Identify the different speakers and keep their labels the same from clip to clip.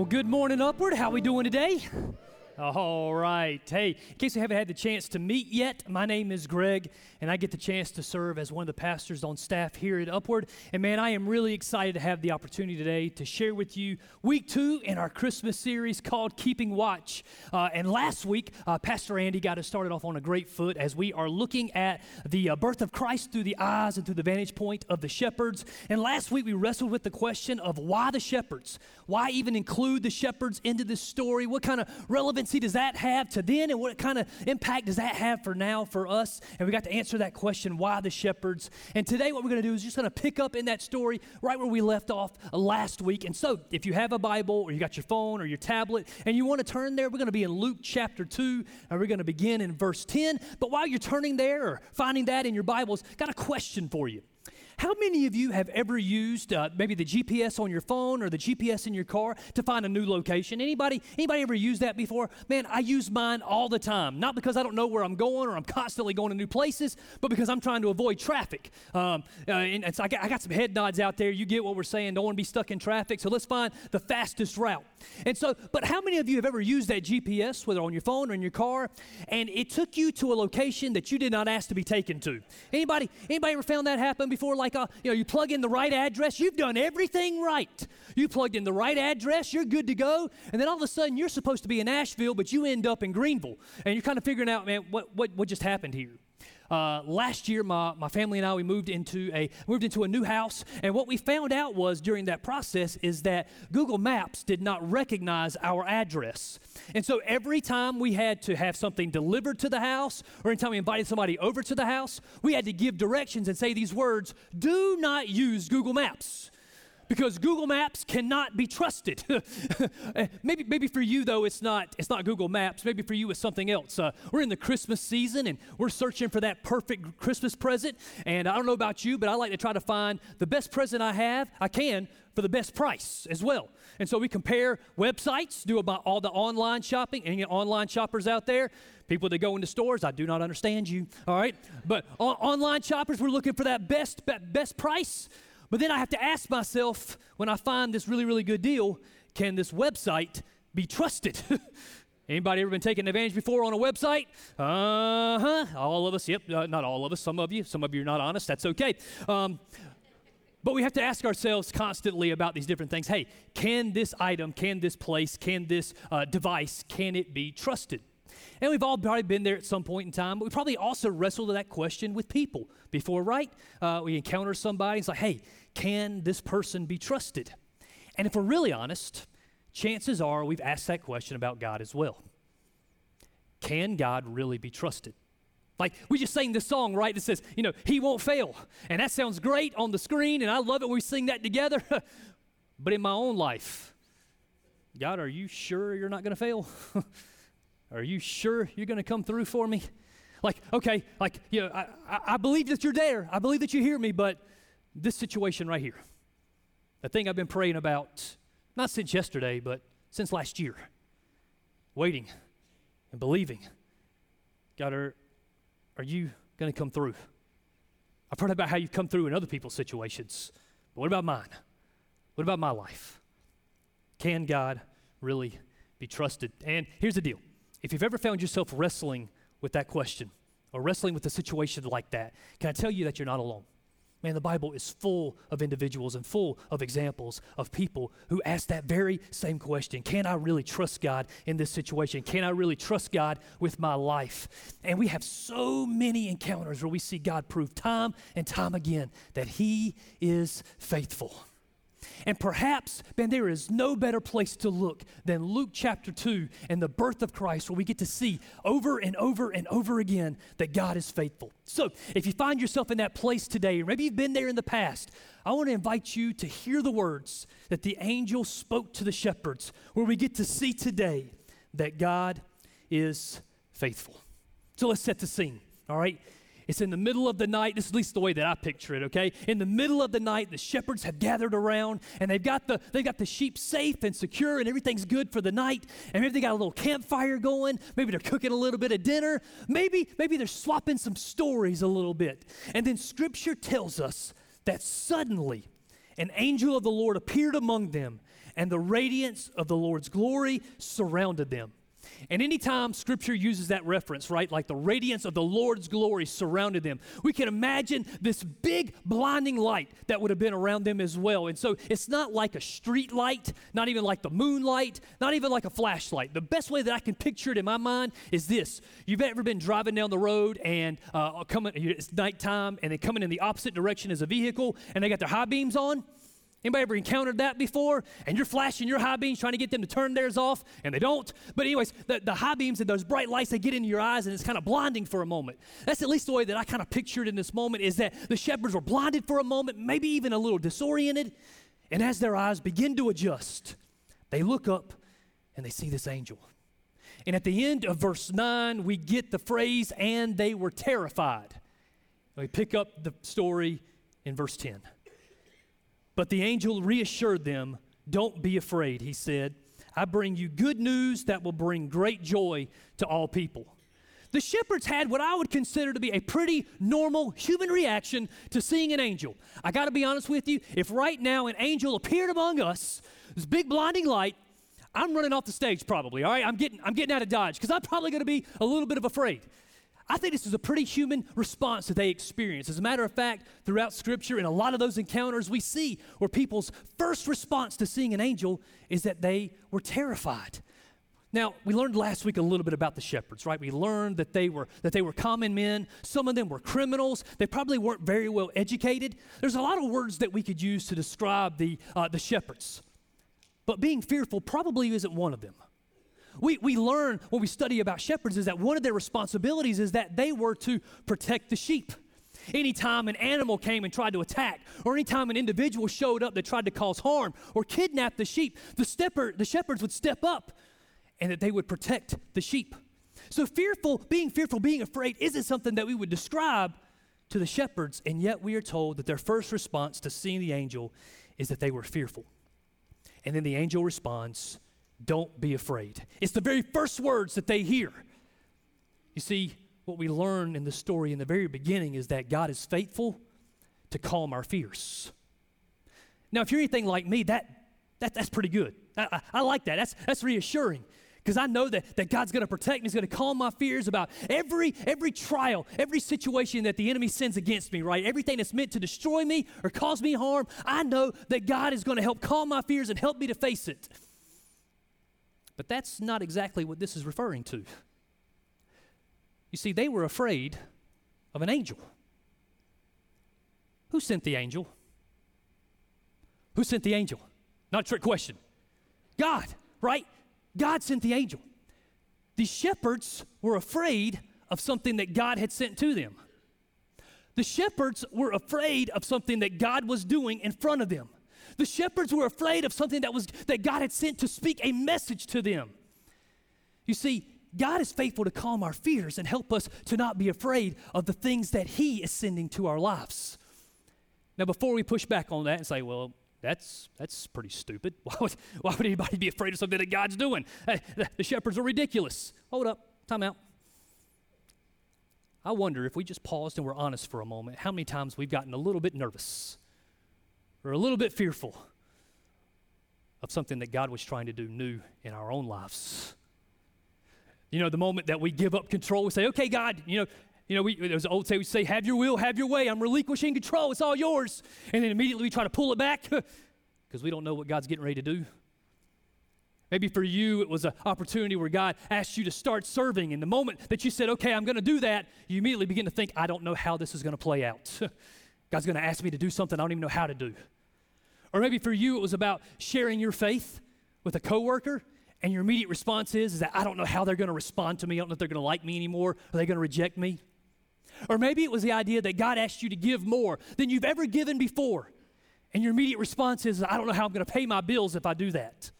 Speaker 1: Well, good morning, Upward. How we doing today? All right. Hey, in case you haven't had the chance to meet yet, my name is Greg, and I get the chance to serve as one of the pastors on staff here at Upward. And man, I am really excited to have the opportunity today to share with you week two in our Christmas series called Keeping Watch. Uh, and last week, uh, Pastor Andy got us started off on a great foot as we are looking at the uh, birth of Christ through the eyes and through the vantage point of the shepherds. And last week, we wrestled with the question of why the shepherds? Why even include the shepherds into this story? What kind of relevance relevancy does that have to then, and what kind of impact does that have for now for us? And we got to answer that question why the shepherds? And today, what we're going to do is just going to pick up in that story right where we left off last week. And so, if you have a Bible or you got your phone or your tablet and you want to turn there, we're going to be in Luke chapter 2, and we're going to begin in verse 10. But while you're turning there or finding that in your Bibles, got a question for you. How many of you have ever used uh, maybe the GPS on your phone or the GPS in your car to find a new location? Anybody, anybody ever used that before? Man, I use mine all the time. Not because I don't know where I'm going or I'm constantly going to new places, but because I'm trying to avoid traffic. Um, uh, and, and so I got, I got some head nods out there. You get what we're saying. Don't want to be stuck in traffic. So let's find the fastest route. And so, but how many of you have ever used that GPS, whether on your phone or in your car, and it took you to a location that you did not ask to be taken to? Anybody, anybody ever found that happen before? Like like a, you know, you plug in the right address, you've done everything right. You plugged in the right address, you're good to go. And then all of a sudden, you're supposed to be in Asheville, but you end up in Greenville. And you're kind of figuring out, man, what, what, what just happened here? Uh, last year, my, my family and I, we moved into, a, moved into a new house. And what we found out was during that process is that Google Maps did not recognize our address. And so every time we had to have something delivered to the house, or anytime we invited somebody over to the house, we had to give directions and say these words do not use Google Maps because Google Maps cannot be trusted. maybe, maybe for you though, it's not it's not Google Maps. Maybe for you it's something else. Uh, we're in the Christmas season and we're searching for that perfect Christmas present. And I don't know about you, but I like to try to find the best present I have I can for the best price as well. And so we compare websites, do about all the online shopping. Any online shoppers out there? People that go into stores, I do not understand you. All right, but on, online shoppers, we're looking for that best best price. But then I have to ask myself when I find this really, really good deal, can this website be trusted? Anybody ever been taken advantage before on a website? Uh huh. All of us. Yep. Uh, not all of us. Some of you. Some of you are not honest. That's okay. Um, but we have to ask ourselves constantly about these different things. Hey, can this item, can this place, can this uh, device, can it be trusted? And we've all probably been there at some point in time, but we probably also wrestled with that question with people before, right? Uh, we encounter somebody, it's like, hey, can this person be trusted? And if we're really honest, chances are we've asked that question about God as well. Can God really be trusted? Like we just sang this song, right? That says, you know, He won't fail. And that sounds great on the screen, and I love it when we sing that together. but in my own life, God, are you sure you're not going to fail? Are you sure you're going to come through for me? Like, okay, like, you know, I, I, believe that you're there. I believe that you hear me, but this situation right here, the thing I've been praying about, not since yesterday, but since last year, waiting and believing. God, are, are you going to come through? I've heard about how you've come through in other people's situations, but what about mine? What about my life? Can God really be trusted? And here's the deal if you've ever found yourself wrestling with that question or wrestling with a situation like that, can I tell you that you're not alone? Man, the Bible is full of individuals and full of examples of people who ask that very same question Can I really trust God in this situation? Can I really trust God with my life? And we have so many encounters where we see God prove time and time again that He is faithful. And perhaps, man, there is no better place to look than Luke chapter 2 and the birth of Christ, where we get to see over and over and over again that God is faithful. So, if you find yourself in that place today, or maybe you've been there in the past, I want to invite you to hear the words that the angel spoke to the shepherds, where we get to see today that God is faithful. So, let's set the scene, all right? It's in the middle of the night. This is at least the way that I picture it, okay? In the middle of the night, the shepherds have gathered around and they've got the they've got the sheep safe and secure and everything's good for the night. And maybe they got a little campfire going. Maybe they're cooking a little bit of dinner. Maybe, maybe they're swapping some stories a little bit. And then scripture tells us that suddenly an angel of the Lord appeared among them, and the radiance of the Lord's glory surrounded them. And anytime scripture uses that reference, right, like the radiance of the Lord's glory surrounded them, we can imagine this big blinding light that would have been around them as well. And so it's not like a street light, not even like the moonlight, not even like a flashlight. The best way that I can picture it in my mind is this You've ever been driving down the road and uh, coming, it's nighttime, and then coming in the opposite direction as a vehicle, and they got their high beams on? Anybody ever encountered that before? And you're flashing your high beams trying to get them to turn theirs off, and they don't. But, anyways, the, the high beams and those bright lights, they get into your eyes, and it's kind of blinding for a moment. That's at least the way that I kind of pictured in this moment is that the shepherds were blinded for a moment, maybe even a little disoriented. And as their eyes begin to adjust, they look up and they see this angel. And at the end of verse 9, we get the phrase, and they were terrified. And we pick up the story in verse 10. But the angel reassured them, Don't be afraid, he said. I bring you good news that will bring great joy to all people. The shepherds had what I would consider to be a pretty normal human reaction to seeing an angel. I got to be honest with you, if right now an angel appeared among us, this big blinding light, I'm running off the stage probably, all right? I'm getting, I'm getting out of Dodge because I'm probably going to be a little bit of afraid. I think this is a pretty human response that they experience. As a matter of fact, throughout Scripture, in a lot of those encounters, we see where people's first response to seeing an angel is that they were terrified. Now, we learned last week a little bit about the shepherds, right? We learned that they were that they were common men. Some of them were criminals. They probably weren't very well educated. There's a lot of words that we could use to describe the uh, the shepherds, but being fearful probably isn't one of them. We, we learn when we study about shepherds is that one of their responsibilities is that they were to protect the sheep. Anytime an animal came and tried to attack, or anytime an individual showed up that tried to cause harm or kidnap the sheep, the, stepper, the shepherds would step up and that they would protect the sheep. So, fearful, being fearful, being afraid isn't something that we would describe to the shepherds, and yet we are told that their first response to seeing the angel is that they were fearful. And then the angel responds, don't be afraid. It's the very first words that they hear. You see, what we learn in the story in the very beginning is that God is faithful to calm our fears. Now, if you're anything like me, that, that that's pretty good. I, I, I like that. That's, that's reassuring because I know that, that God's going to protect me. He's going to calm my fears about every, every trial, every situation that the enemy sends against me, right? Everything that's meant to destroy me or cause me harm. I know that God is going to help calm my fears and help me to face it. But that's not exactly what this is referring to. You see, they were afraid of an angel. Who sent the angel? Who sent the angel? Not a trick question. God, right? God sent the angel. The shepherds were afraid of something that God had sent to them. The shepherds were afraid of something that God was doing in front of them. The shepherds were afraid of something that was that God had sent to speak a message to them. You see, God is faithful to calm our fears and help us to not be afraid of the things that He is sending to our lives. Now, before we push back on that and say, well, that's, that's pretty stupid. Why would, why would anybody be afraid of something that God's doing? The shepherds are ridiculous. Hold up, time out. I wonder if we just paused and were honest for a moment, how many times we've gotten a little bit nervous or a little bit fearful of something that God was trying to do new in our own lives. You know, the moment that we give up control, we say, okay, God, you know, you know, we, there's an old say, we say, have your will, have your way. I'm relinquishing control. It's all yours. And then immediately we try to pull it back because we don't know what God's getting ready to do. Maybe for you, it was an opportunity where God asked you to start serving. And the moment that you said, okay, I'm going to do that, you immediately begin to think, I don't know how this is going to play out. God's going to ask me to do something I don't even know how to do. Or maybe for you, it was about sharing your faith with a coworker, and your immediate response is, is that I don't know how they're going to respond to me. I don't know if they're going to like me anymore. Are they going to reject me? Or maybe it was the idea that God asked you to give more than you've ever given before. And your immediate response is, I don't know how I'm going to pay my bills if I do that.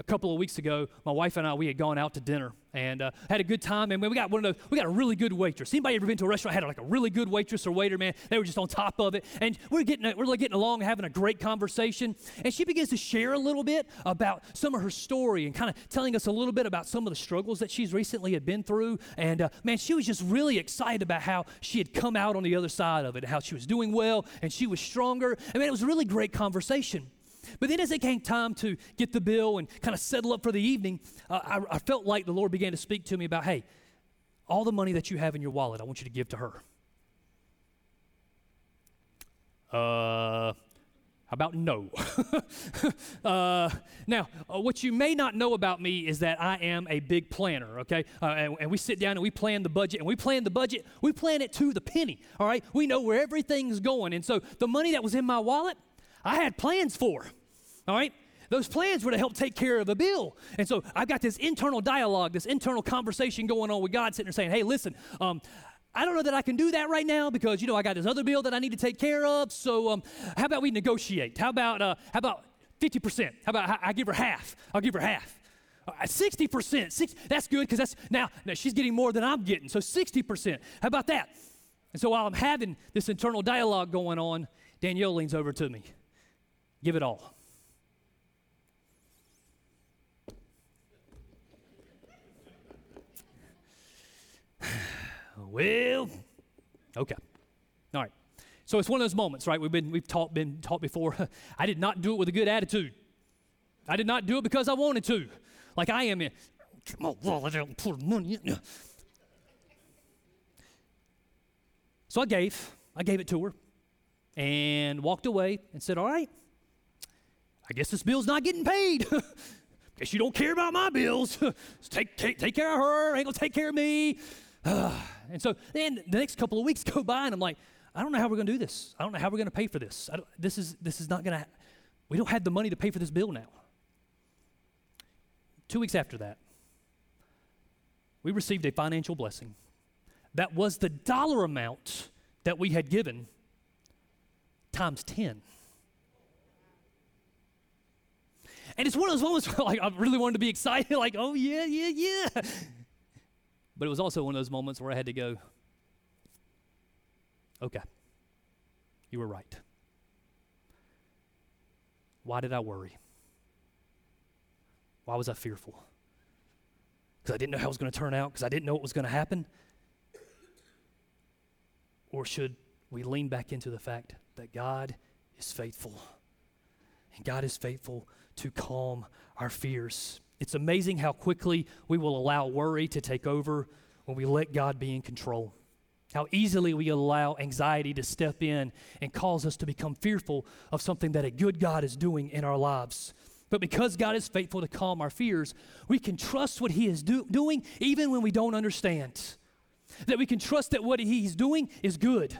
Speaker 1: a couple of weeks ago, my wife and I we had gone out to dinner and uh, had a good time. And we got one of those, we got a really good waitress. Anybody ever been to a restaurant had like a really good waitress or waiter? Man, they were just on top of it, and we're getting we're like getting along, having a great conversation. And she begins to share a little bit about some of her story and kind of telling us a little bit about some of the struggles that she's recently had been through. And uh, man, she was just really excited about how she had come out on the other side of it, how she was doing well and she was stronger. I mean, it was a really great conversation. But then, as it came time to get the bill and kind of settle up for the evening, uh, I, I felt like the Lord began to speak to me about, hey, all the money that you have in your wallet, I want you to give to her. Uh, how about no? uh, now, uh, what you may not know about me is that I am a big planner, okay? Uh, and, and, we sit down and we plan the budget, and we plan the budget, we plan it to the penny, all right? We know where everything's going. And so the money that was in my wallet, I had plans for. All right? Those plans were to help take care of the bill. And so I've got this internal dialogue, this internal conversation going on with God sitting there saying, hey, listen, um, I don't know that I can do that right now because, you know, I got this other bill that I need to take care of. So um, how about we negotiate? How about, uh, how about 50%? How about I, I give her half? I'll give her half. Uh, 60%, six, that's good because that's now, now she's getting more than I'm getting. So 60%. How about that? And so while I'm having this internal dialogue going on, Danielle leans over to me. Give it all. Well, okay. All right. So it's one of those moments, right? We've been we've taught been taught before. I did not do it with a good attitude. I did not do it because I wanted to. Like I am in my wallet out and money in. So I gave. I gave it to her and walked away and said, All right, I guess this bill's not getting paid. guess you don't care about my bills. take, take, take care of her, ain't gonna take care of me. and so then the next couple of weeks go by, and I'm like, I don't know how we're gonna do this. I don't know how we're gonna pay for this. this is this is not gonna. We don't have the money to pay for this bill now. Two weeks after that, we received a financial blessing. That was the dollar amount that we had given times 10. And it's one of those moments where like I really wanted to be excited, like, oh yeah, yeah, yeah. But it was also one of those moments where I had to go, okay, you were right. Why did I worry? Why was I fearful? Because I didn't know how it was going to turn out, because I didn't know what was going to happen? Or should we lean back into the fact that God is faithful? And God is faithful to calm our fears. It's amazing how quickly we will allow worry to take over when we let God be in control. How easily we allow anxiety to step in and cause us to become fearful of something that a good God is doing in our lives. But because God is faithful to calm our fears, we can trust what He is do- doing even when we don't understand. That we can trust that what He's doing is good,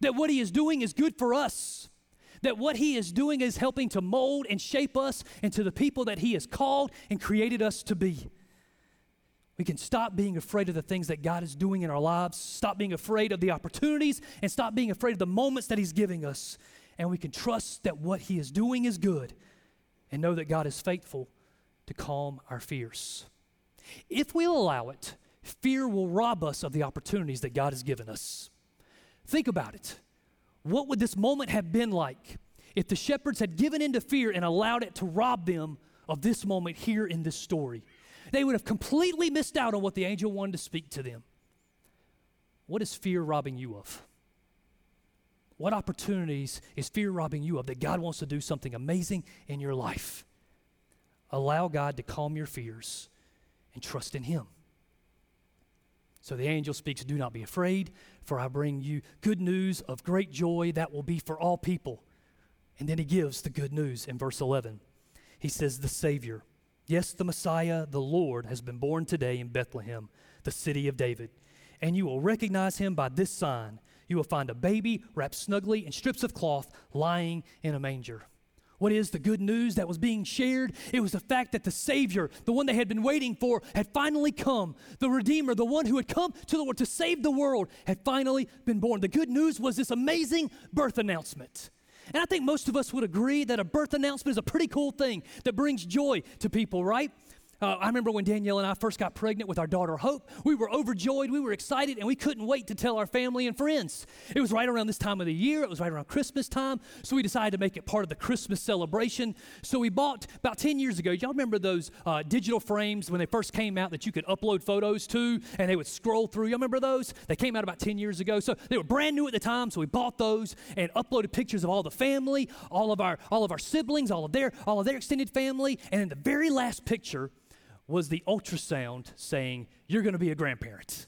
Speaker 1: that what He is doing is good for us that what He is doing is helping to mold and shape us into the people that He has called and created us to be. We can stop being afraid of the things that God is doing in our lives, stop being afraid of the opportunities, and stop being afraid of the moments that He's giving us. And we can trust that what He is doing is good and know that God is faithful to calm our fears. If we'll allow it, fear will rob us of the opportunities that God has given us. Think about it. What would this moment have been like if the shepherds had given in to fear and allowed it to rob them of this moment here in this story? They would have completely missed out on what the angel wanted to speak to them. What is fear robbing you of? What opportunities is fear robbing you of that God wants to do something amazing in your life? Allow God to calm your fears and trust in Him. So the angel speaks, Do not be afraid, for I bring you good news of great joy that will be for all people. And then he gives the good news in verse 11. He says, The Savior, yes, the Messiah, the Lord, has been born today in Bethlehem, the city of David. And you will recognize him by this sign. You will find a baby wrapped snugly in strips of cloth lying in a manger. What is the good news that was being shared? It was the fact that the Savior, the one they had been waiting for, had finally come. The Redeemer, the one who had come to the world to save the world, had finally been born. The good news was this amazing birth announcement. And I think most of us would agree that a birth announcement is a pretty cool thing that brings joy to people, right? Uh, I remember when Danielle and I first got pregnant with our daughter Hope, we were overjoyed, we were excited, and we couldn't wait to tell our family and friends. It was right around this time of the year, it was right around Christmas time, so we decided to make it part of the Christmas celebration. So we bought about 10 years ago, y'all remember those uh, digital frames when they first came out that you could upload photos to and they would scroll through? Y'all remember those? They came out about 10 years ago. So they were brand new at the time, so we bought those and uploaded pictures of all the family, all of our, all of our siblings, all of their, all of their extended family, and in the very last picture, was the ultrasound saying, You're going to be a grandparent.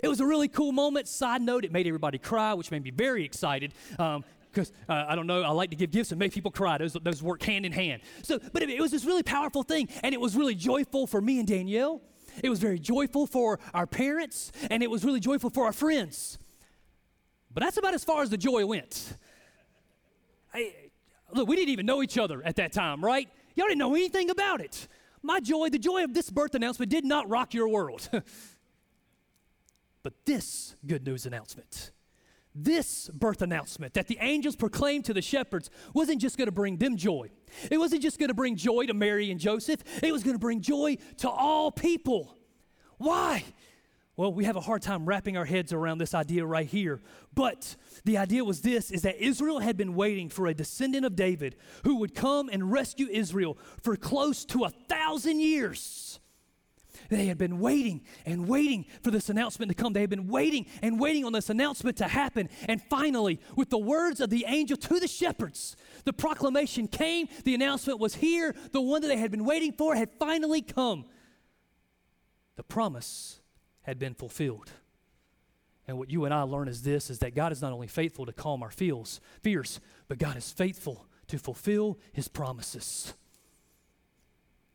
Speaker 1: It was a really cool moment. Side note, it made everybody cry, which made me very excited. Um, because uh, I don't know, I like to give gifts and make people cry. Those, those work hand in hand. So, but it, it was this really powerful thing, and it was really joyful for me and Danielle. It was very joyful for our parents, and it was really joyful for our friends. But that's about as far as the joy went. I, look, we didn't even know each other at that time, right? Y'all didn't know anything about it. My joy, the joy of this birth announcement, did not rock your world. but this good news announcement, this birth announcement that the angels proclaimed to the shepherds wasn't just going to bring them joy. It wasn't just going to bring joy to Mary and Joseph, it was going to bring joy to all people. Why? Well, we have a hard time wrapping our heads around this idea right here. But the idea was this is that Israel had been waiting for a descendant of David who would come and rescue Israel for close to a thousand years. They had been waiting and waiting for this announcement to come. They had been waiting and waiting on this announcement to happen. And finally, with the words of the angel to the shepherds, the proclamation came. The announcement was here. The one that they had been waiting for had finally come. The promise had been fulfilled. And what you and I learn is this is that God is not only faithful to calm our feels, fears, but God is faithful to fulfill his promises.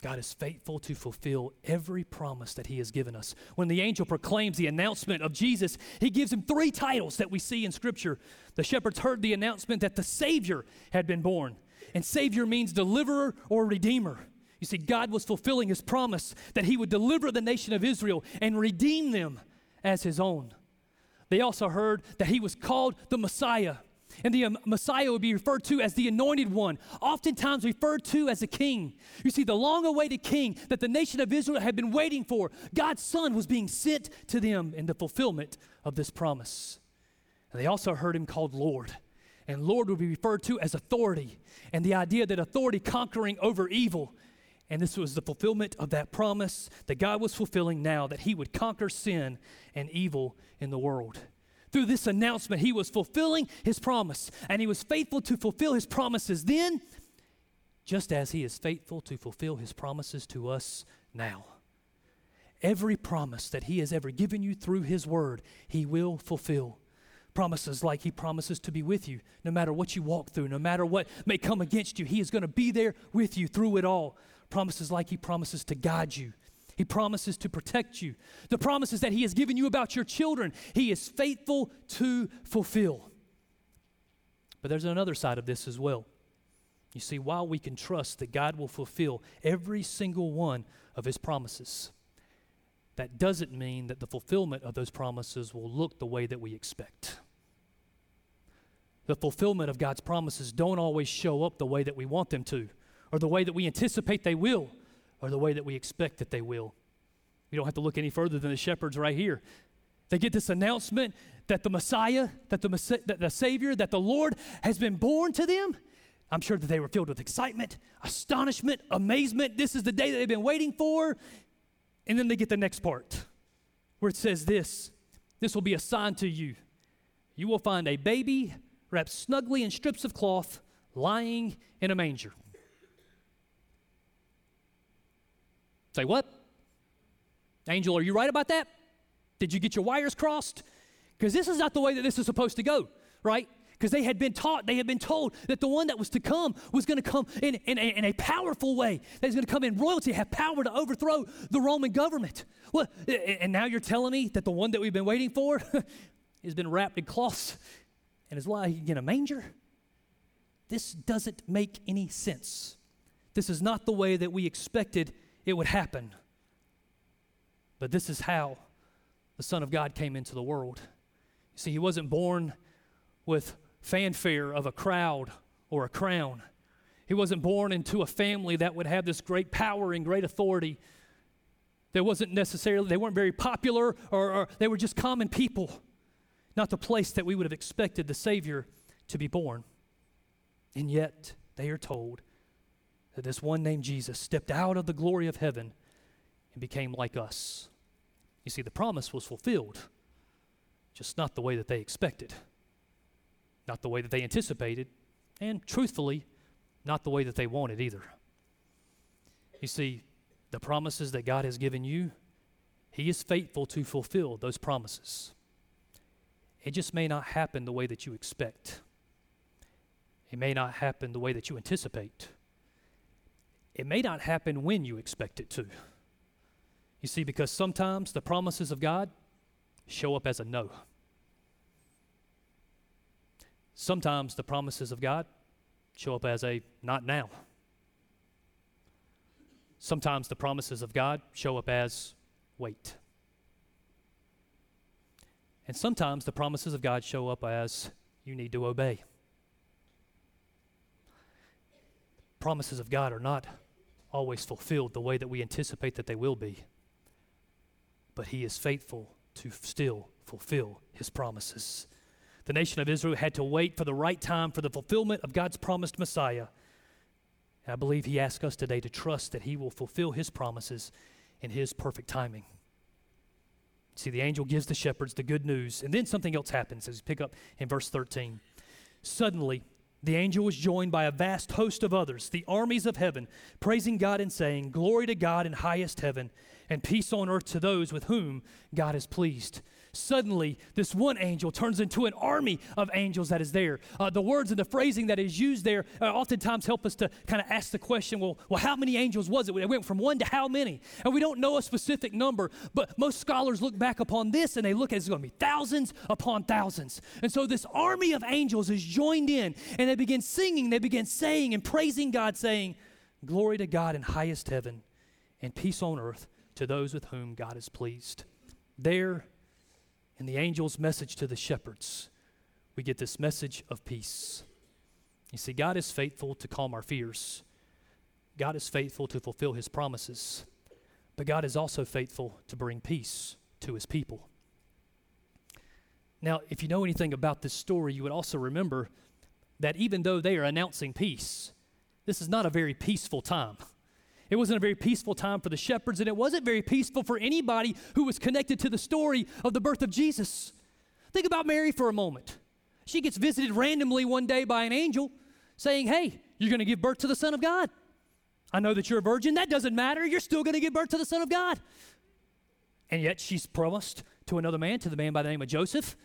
Speaker 1: God is faithful to fulfill every promise that he has given us. When the angel proclaims the announcement of Jesus, he gives him three titles that we see in scripture. The shepherds heard the announcement that the Savior had been born. And Savior means deliverer or redeemer. You see, God was fulfilling his promise that he would deliver the nation of Israel and redeem them as his own. They also heard that he was called the Messiah. And the um, Messiah would be referred to as the anointed one, oftentimes referred to as a king. You see, the long awaited king that the nation of Israel had been waiting for, God's son was being sent to them in the fulfillment of this promise. And they also heard him called Lord. And Lord would be referred to as authority, and the idea that authority conquering over evil and this was the fulfillment of that promise that God was fulfilling now that He would conquer sin and evil in the world. Through this announcement, He was fulfilling His promise, and He was faithful to fulfill His promises then, just as He is faithful to fulfill His promises to us now. Every promise that He has ever given you through His Word, He will fulfill promises like he promises to be with you no matter what you walk through no matter what may come against you he is going to be there with you through it all promises like He promises to guide you. He promises to protect you. The promises that He has given you about your children, He is faithful to fulfill. But there's another side of this as well. You see, while we can trust that God will fulfill every single one of His promises, that doesn't mean that the fulfillment of those promises will look the way that we expect. The fulfillment of God's promises don't always show up the way that we want them to or the way that we anticipate they will, or the way that we expect that they will. We don't have to look any further than the shepherds right here. They get this announcement that the Messiah, that the, that the Savior, that the Lord has been born to them. I'm sure that they were filled with excitement, astonishment, amazement. This is the day that they've been waiting for. And then they get the next part where it says this this will be a sign to you. You will find a baby wrapped snugly in strips of cloth lying in a manger. Say, what? Angel, are you right about that? Did you get your wires crossed? Because this is not the way that this is supposed to go, right? Because they had been taught, they had been told that the one that was to come was going to come in, in, a, in a powerful way. That he's going to come in royalty, have power to overthrow the Roman government. Well, and now you're telling me that the one that we've been waiting for has been wrapped in cloths and is lying in a manger? This doesn't make any sense. This is not the way that we expected it would happen. But this is how the Son of God came into the world. You see, he wasn't born with fanfare of a crowd or a crown. He wasn't born into a family that would have this great power and great authority. There wasn't necessarily, they weren't very popular or, or they were just common people, not the place that we would have expected the Savior to be born. And yet, they are told that this one named Jesus stepped out of the glory of heaven and became like us. You see, the promise was fulfilled, just not the way that they expected, not the way that they anticipated, and truthfully, not the way that they wanted either. You see, the promises that God has given you, He is faithful to fulfill those promises. It just may not happen the way that you expect. It may not happen the way that you anticipate. It may not happen when you expect it to. You see, because sometimes the promises of God show up as a no. Sometimes the promises of God show up as a not now. Sometimes the promises of God show up as wait. And sometimes the promises of God show up as you need to obey. promises of God are not always fulfilled the way that we anticipate that they will be. But He is faithful to still fulfill His promises. The nation of Israel had to wait for the right time for the fulfillment of God's promised Messiah. And I believe He asks us today to trust that He will fulfill His promises in His perfect timing. See, the angel gives the shepherds the good news, and then something else happens as we pick up in verse 13. Suddenly, the angel was joined by a vast host of others, the armies of heaven, praising God and saying, Glory to God in highest heaven, and peace on earth to those with whom God is pleased suddenly this one angel turns into an army of angels that is there. Uh, the words and the phrasing that is used there uh, oftentimes help us to kind of ask the question well, well, how many angels was it? It went from one to how many? And we don't know a specific number, but most scholars look back upon this and they look at it's going to be thousands upon thousands. And so this army of angels is joined in and they begin singing, they begin saying and praising God, saying, Glory to God in highest heaven and peace on earth to those with whom God is pleased. There the angel's message to the shepherds, we get this message of peace. You see, God is faithful to calm our fears, God is faithful to fulfill his promises, but God is also faithful to bring peace to his people. Now, if you know anything about this story, you would also remember that even though they are announcing peace, this is not a very peaceful time. It wasn't a very peaceful time for the shepherds, and it wasn't very peaceful for anybody who was connected to the story of the birth of Jesus. Think about Mary for a moment. She gets visited randomly one day by an angel saying, Hey, you're going to give birth to the Son of God. I know that you're a virgin. That doesn't matter. You're still going to give birth to the Son of God. And yet she's promised to another man, to the man by the name of Joseph.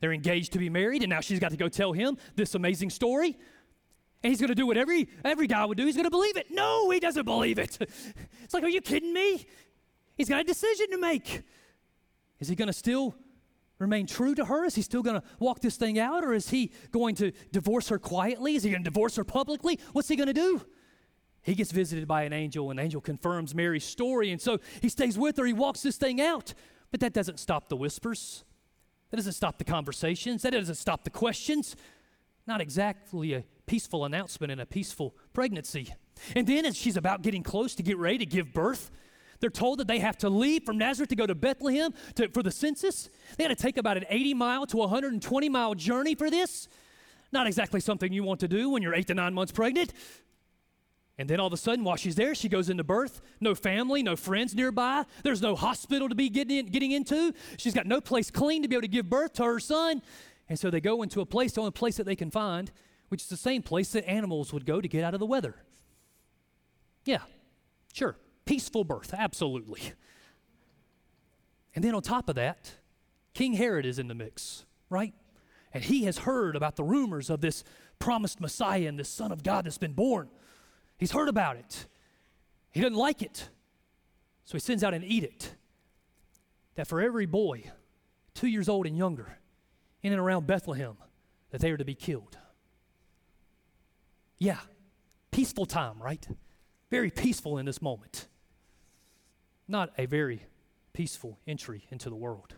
Speaker 1: They're engaged to be married, and now she's got to go tell him this amazing story. And he's going to do what every, every guy would do. He's going to believe it. No, he doesn't believe it. It's like, are you kidding me? He's got a decision to make. Is he going to still remain true to her? Is he still going to walk this thing out? Or is he going to divorce her quietly? Is he going to divorce her publicly? What's he going to do? He gets visited by an angel, and the angel confirms Mary's story. And so he stays with her. He walks this thing out. But that doesn't stop the whispers. That doesn't stop the conversations. That doesn't stop the questions. Not exactly a peaceful announcement and a peaceful pregnancy. And then, as she's about getting close to get ready to give birth, they're told that they have to leave from Nazareth to go to Bethlehem to, for the census. They had to take about an 80 mile to 120 mile journey for this. Not exactly something you want to do when you're eight to nine months pregnant. And then all of a sudden, while she's there, she goes into birth. No family, no friends nearby. There's no hospital to be getting, in, getting into. She's got no place clean to be able to give birth to her son. And so they go into a place, the only place that they can find, which is the same place that animals would go to get out of the weather. Yeah, sure. Peaceful birth, absolutely. And then on top of that, King Herod is in the mix, right? And he has heard about the rumors of this promised Messiah and this Son of God that's been born. He's heard about it. He doesn't like it. So he sends out an edict that for every boy, two years old and younger, in and around Bethlehem, that they are to be killed. Yeah, peaceful time, right? Very peaceful in this moment. Not a very peaceful entry into the world.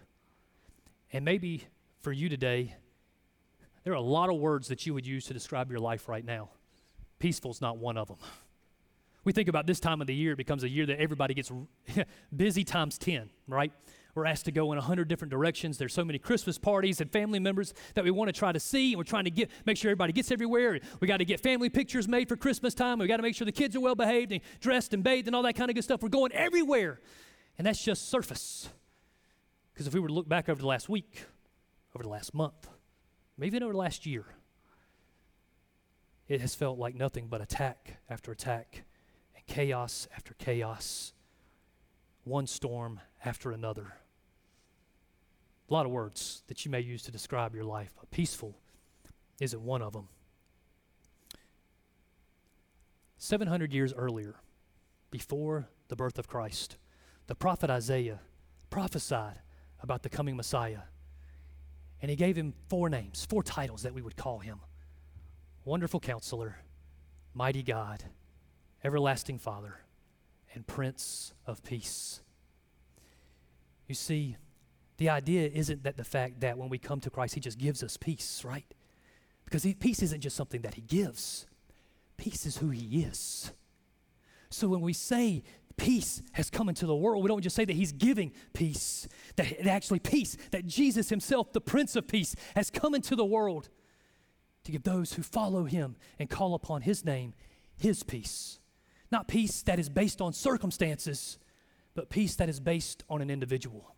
Speaker 1: And maybe for you today, there are a lot of words that you would use to describe your life right now. Peaceful is not one of them. We think about this time of the year, it becomes a year that everybody gets busy times 10, right? We're asked to go in a hundred different directions. There's so many Christmas parties and family members that we want to try to see, and we're trying to get make sure everybody gets everywhere. We got to get family pictures made for Christmas time. We got to make sure the kids are well behaved and dressed and bathed and all that kind of good stuff. We're going everywhere, and that's just surface. Because if we were to look back over the last week, over the last month, maybe even over the last year, it has felt like nothing but attack after attack and chaos after chaos, one storm after another. A lot of words that you may use to describe your life, but peaceful isn't one of them. 700 years earlier, before the birth of Christ, the prophet Isaiah prophesied about the coming Messiah. And he gave him four names, four titles that we would call him Wonderful Counselor, Mighty God, Everlasting Father, and Prince of Peace. You see, the idea isn't that the fact that when we come to Christ, He just gives us peace, right? Because he, peace isn't just something that He gives, peace is who He is. So when we say peace has come into the world, we don't just say that He's giving peace, that actually peace, that Jesus Himself, the Prince of Peace, has come into the world to give those who follow Him and call upon His name His peace. Not peace that is based on circumstances, but peace that is based on an individual.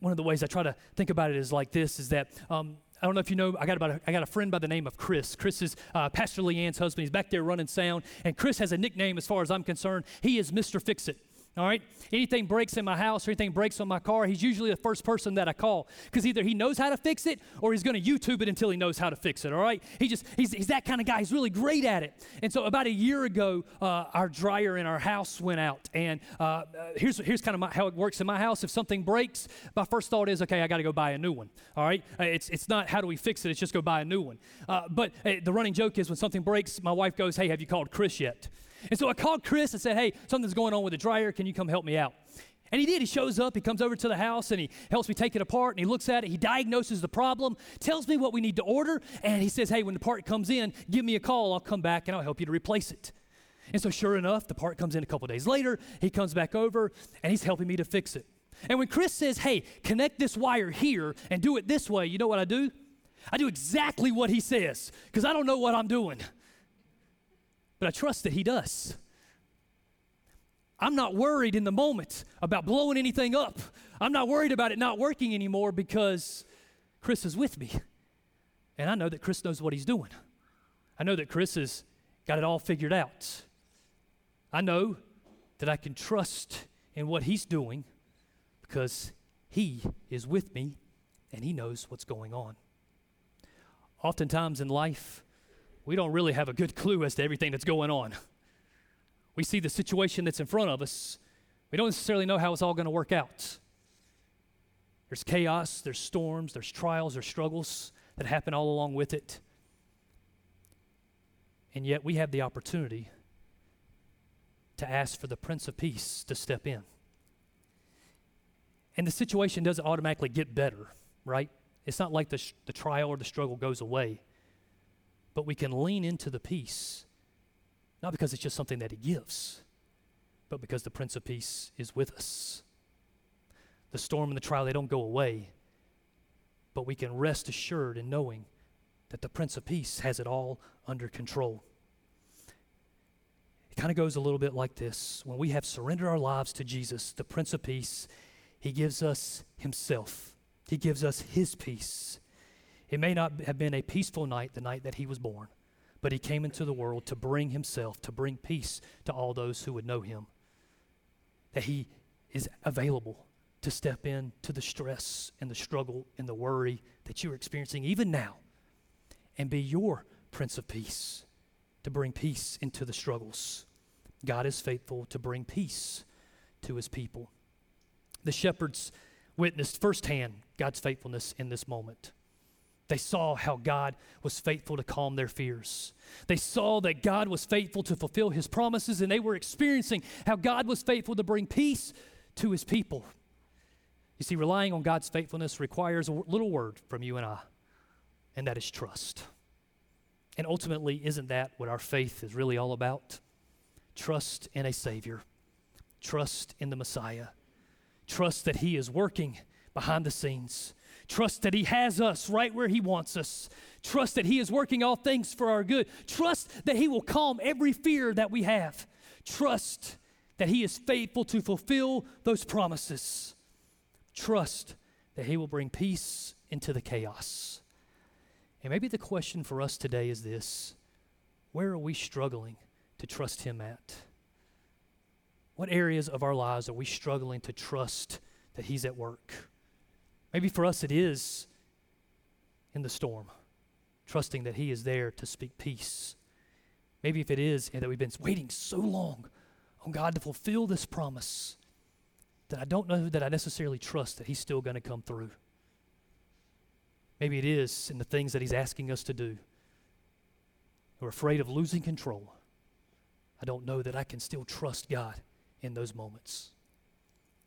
Speaker 1: One of the ways I try to think about it is like this is that um, I don't know if you know, I got, about a, I got a friend by the name of Chris. Chris is uh, Pastor Leanne's husband. He's back there running sound. And Chris has a nickname as far as I'm concerned. He is Mr. Fix It. All right? Anything breaks in my house or anything breaks on my car, he's usually the first person that I call because either he knows how to fix it or he's going to YouTube it until he knows how to fix it. All right? He just, he's, he's that kind of guy. He's really great at it. And so about a year ago, uh, our dryer in our house went out. And uh, uh, here's, here's kind of how it works in my house. If something breaks, my first thought is, okay, I got to go buy a new one. All right? Uh, it's, it's not how do we fix it, it's just go buy a new one. Uh, but uh, the running joke is when something breaks, my wife goes, hey, have you called Chris yet? And so I called Chris and said, hey, something's going on with the dryer. Can you come help me out? And he did. He shows up, he comes over to the house, and he helps me take it apart, and he looks at it, he diagnoses the problem, tells me what we need to order, and he says, Hey, when the part comes in, give me a call. I'll come back and I'll help you to replace it. And so, sure enough, the part comes in a couple days later. He comes back over, and he's helping me to fix it. And when Chris says, Hey, connect this wire here and do it this way, you know what I do? I do exactly what he says because I don't know what I'm doing but I trust that He does. I'm not worried in the moment about blowing anything up. I'm not worried about it not working anymore because Chris is with me. And I know that Chris knows what he's doing. I know that Chris has got it all figured out. I know that I can trust in what he's doing because he is with me and he knows what's going on. Oftentimes in life, we don't really have a good clue as to everything that's going on. We see the situation that's in front of us, we don't necessarily know how it's all going to work out. There's chaos, there's storms, there's trials, there's struggles that happen all along with it. And yet we have the opportunity to ask for the Prince of Peace to step in. And the situation doesn't automatically get better, right? It's not like the, sh- the trial or the struggle goes away but we can lean into the peace, not because it's just something that He gives, but because the Prince of Peace is with us. The storm and the trial, they don't go away, but we can rest assured in knowing that the Prince of Peace has it all under control. It kind of goes a little bit like this. When we have surrendered our lives to Jesus, the Prince of Peace, He gives us Himself, He gives us His peace. It may not have been a peaceful night the night that he was born, but he came into the world to bring himself, to bring peace to all those who would know him. That he is available to step in to the stress and the struggle and the worry that you're experiencing even now and be your Prince of Peace to bring peace into the struggles. God is faithful to bring peace to his people. The shepherds witnessed firsthand God's faithfulness in this moment. They saw how God was faithful to calm their fears. They saw that God was faithful to fulfill his promises, and they were experiencing how God was faithful to bring peace to his people. You see, relying on God's faithfulness requires a little word from you and I and that is trust. And ultimately, isn't that what our faith is really all about? Trust in a Savior, trust in the Messiah, trust that He is working behind the scenes, trust that He has us right where He wants us, trust that He is working all things for our good, trust that He will calm every fear that we have, trust that He is faithful to fulfill those promises, trust that He will bring peace into the chaos. And maybe the question for us today is this Where are we struggling to trust Him at? What areas of our lives are we struggling to trust that He's at work? Maybe for us it is in the storm, trusting that He is there to speak peace. Maybe if it is that we've been waiting so long on God to fulfill this promise that I don't know that I necessarily trust that He's still going to come through. Maybe it is in the things that He's asking us to do. We're afraid of losing control. I don't know that I can still trust God in those moments.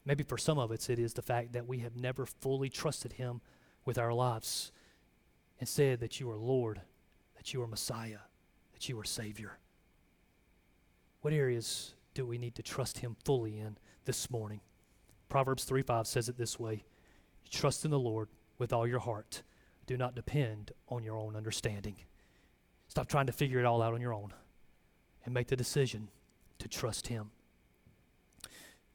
Speaker 1: Maybe for some of us, it is the fact that we have never fully trusted Him with our lives and said that you are Lord, that you are Messiah, that you are Savior. What areas do we need to trust Him fully in this morning? Proverbs 3 5 says it this way Trust in the Lord with all your heart do not depend on your own understanding. Stop trying to figure it all out on your own and make the decision to trust Him.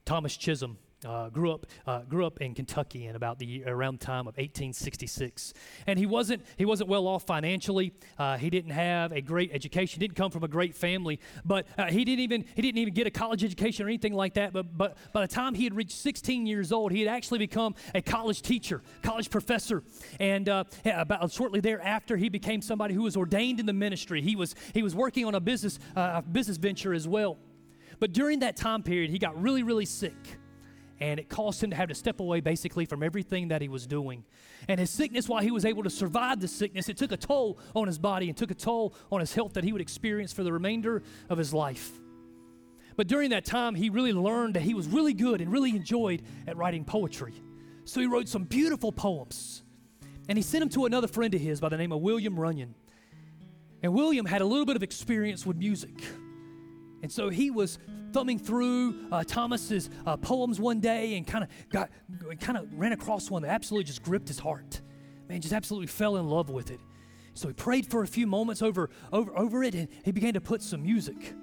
Speaker 1: Thomas Chisholm uh, grew up uh, grew up in Kentucky in about the around the time of 1866, and he wasn't he wasn't well off financially. Uh, he didn't have a great education. Didn't come from a great family, but uh, he didn't even he didn't even get a college education or anything like that. But but by the time he had reached 16 years old, he had actually become a college teacher, college professor, and uh, about shortly thereafter, he became somebody who was ordained in the ministry. He was he was working on a business uh, a business venture as well. But during that time period, he got really really sick and it caused him to have to step away basically from everything that he was doing. And his sickness, while he was able to survive the sickness, it took a toll on his body and took a toll on his health that he would experience for the remainder of his life. But during that time, he really learned that he was really good and really enjoyed at writing poetry. So he wrote some beautiful poems. And he sent them to another friend of his by the name of William Runyan. And William had a little bit of experience with music. And so he was thumbing through uh, Thomas's uh, poems one day and kind of got kind of ran across one that absolutely just gripped his heart. Man, just absolutely fell in love with it. So he prayed for a few moments over, over, over it and he began to put some music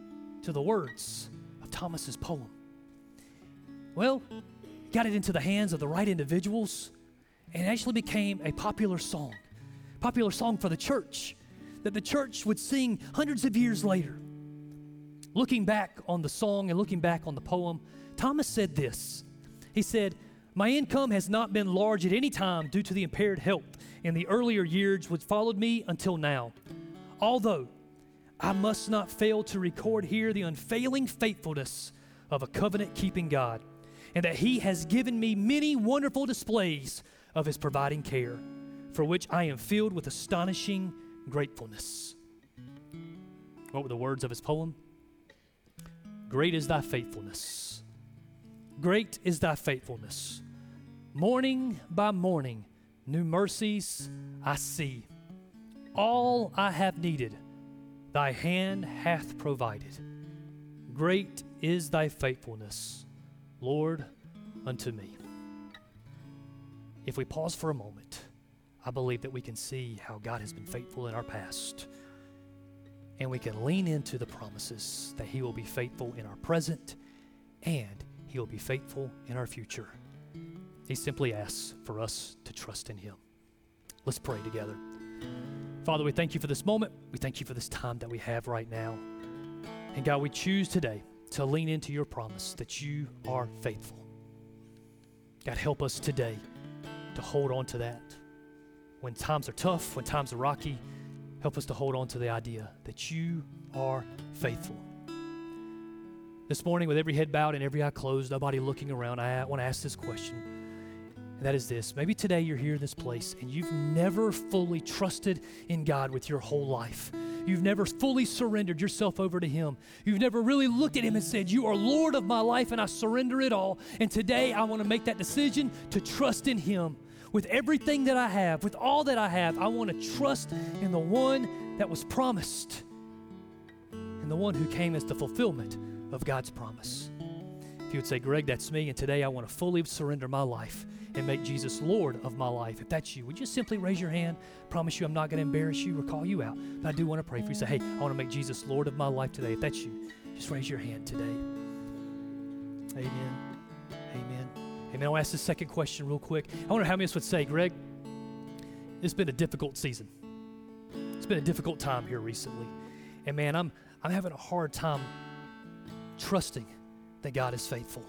Speaker 1: to the words of Thomas's poem. Well, got it into the hands of the right individuals and it actually became a popular song. Popular song for the church that the church would sing hundreds of years later. Looking back on the song and looking back on the poem, Thomas said this. He said, My income has not been large at any time due to the impaired health in the earlier years which followed me until now. Although I must not fail to record here the unfailing faithfulness of a covenant keeping God, and that He has given me many wonderful displays of His providing care, for which I am filled with astonishing gratefulness. What were the words of his poem? Great is thy faithfulness. Great is thy faithfulness. Morning by morning, new mercies I see. All I have needed, thy hand hath provided. Great is thy faithfulness, Lord, unto me. If we pause for a moment, I believe that we can see how God has been faithful in our past and we can lean into the promises that He will be faithful in our present and He will be faithful in our future. He simply asks for us to trust in Him. Let's pray together. Father, we thank you for this moment. We thank you for this time that we have right now. And God, we choose today to lean into your promise that you are faithful. God, help us today to hold on to that. When times are tough, when times are rocky, Help us to hold on to the idea that you are faithful. This morning, with every head bowed and every eye closed, nobody looking around, I want to ask this question. And that is this. Maybe today you're here in this place and you've never fully trusted in God with your whole life. You've never fully surrendered yourself over to Him. You've never really looked at Him and said, You are Lord of my life and I surrender it all. And today I want to make that decision to trust in Him with everything that I have, with all that I have, I want to trust in the one that was promised and the one who came as the fulfillment of God's promise. If you would say, Greg, that's me, and today I want to fully surrender my life and make Jesus Lord of my life. If that's you, would you simply raise your hand? Promise you I'm not going to embarrass you or call you out. But I do want to pray for you. Say, hey, I want to make Jesus Lord of my life today. If that's you, just raise your hand today. Amen. Amen. Amen. I'll ask the second question real quick. I wonder how many of us would say, Greg, it's been a difficult season. It's been a difficult time here recently. And man, I'm I'm having a hard time trusting that God is faithful.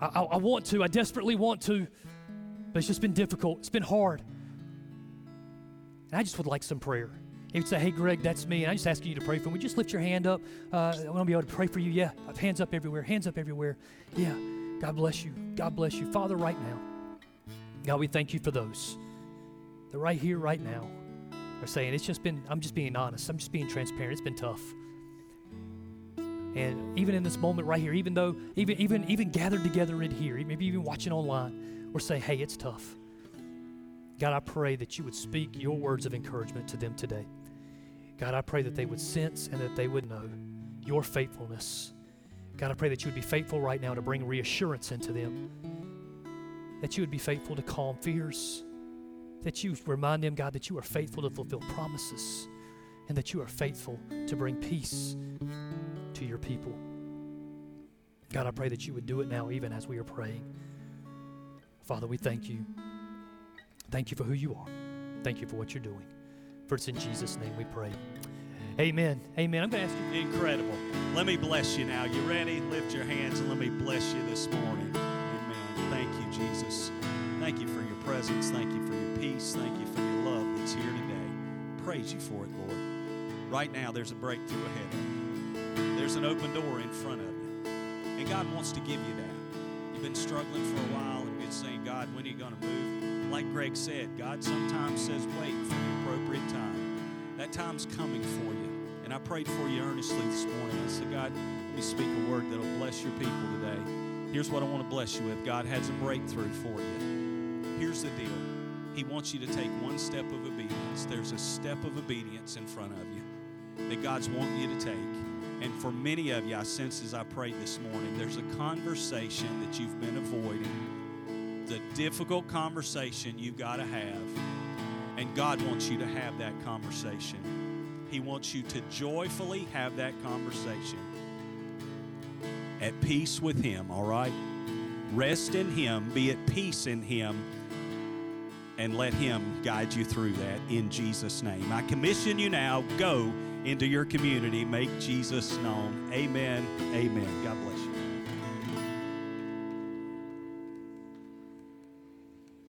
Speaker 1: I, I, I want to, I desperately want to, but it's just been difficult. It's been hard. And I just would like some prayer. If you say, hey, Greg, that's me, and I'm just asking you to pray for me, just lift your hand up. Uh, I want to be able to pray for you. Yeah, I have hands up everywhere, hands up everywhere. Yeah, God bless you. God bless you. Father, right now, God, we thank you for those. They're right here, right now. They're saying, it's just been, I'm just being honest. I'm just being transparent. It's been tough. And even in this moment right here, even though, even even even gathered together in here, maybe even watching online, we're saying, hey, it's tough. God, I pray that you would speak your words of encouragement to them today. God, I pray that they would sense and that they would know your faithfulness. God, I pray that you would be faithful right now to bring reassurance into them. That you would be faithful to calm fears. That you remind them, God, that you are faithful to fulfill promises. And that you are faithful to bring peace to your people. God, I pray that you would do it now, even as we are praying. Father, we thank you. Thank you for who you are. Thank you for what you're doing. For it's in Jesus' name we pray. Amen. Amen. I'm going to ask
Speaker 2: you. Incredible. Let me bless you now. You ready? Lift your hands and let me bless you this morning. Amen. Thank you, Jesus. Thank you for your presence. Thank you for your peace. Thank you for your love that's here today. Praise you for it, Lord. Right now, there's a breakthrough ahead of you. There's an open door in front of you. And God wants to give you that. You've been struggling for a while and been saying, God, when are you going to move? Like Greg said, God sometimes says, wait for the appropriate time. That time's coming for you. And I prayed for you earnestly this morning. I said, God, let me speak a word that'll bless your people today. Here's what I want to bless you with God has a breakthrough for you. Here's the deal He wants you to take one step of obedience. There's a step of obedience in front of you that God's wanting you to take. And for many of you, I sense as I prayed this morning, there's a conversation that you've been avoiding. The difficult conversation you've got to have. And God wants you to have that conversation. He wants you to joyfully have that conversation. At peace with Him, all right? Rest in Him, be at peace in Him, and let Him guide you through that in Jesus' name. I commission you now, go into your community. Make Jesus known. Amen. Amen. God bless.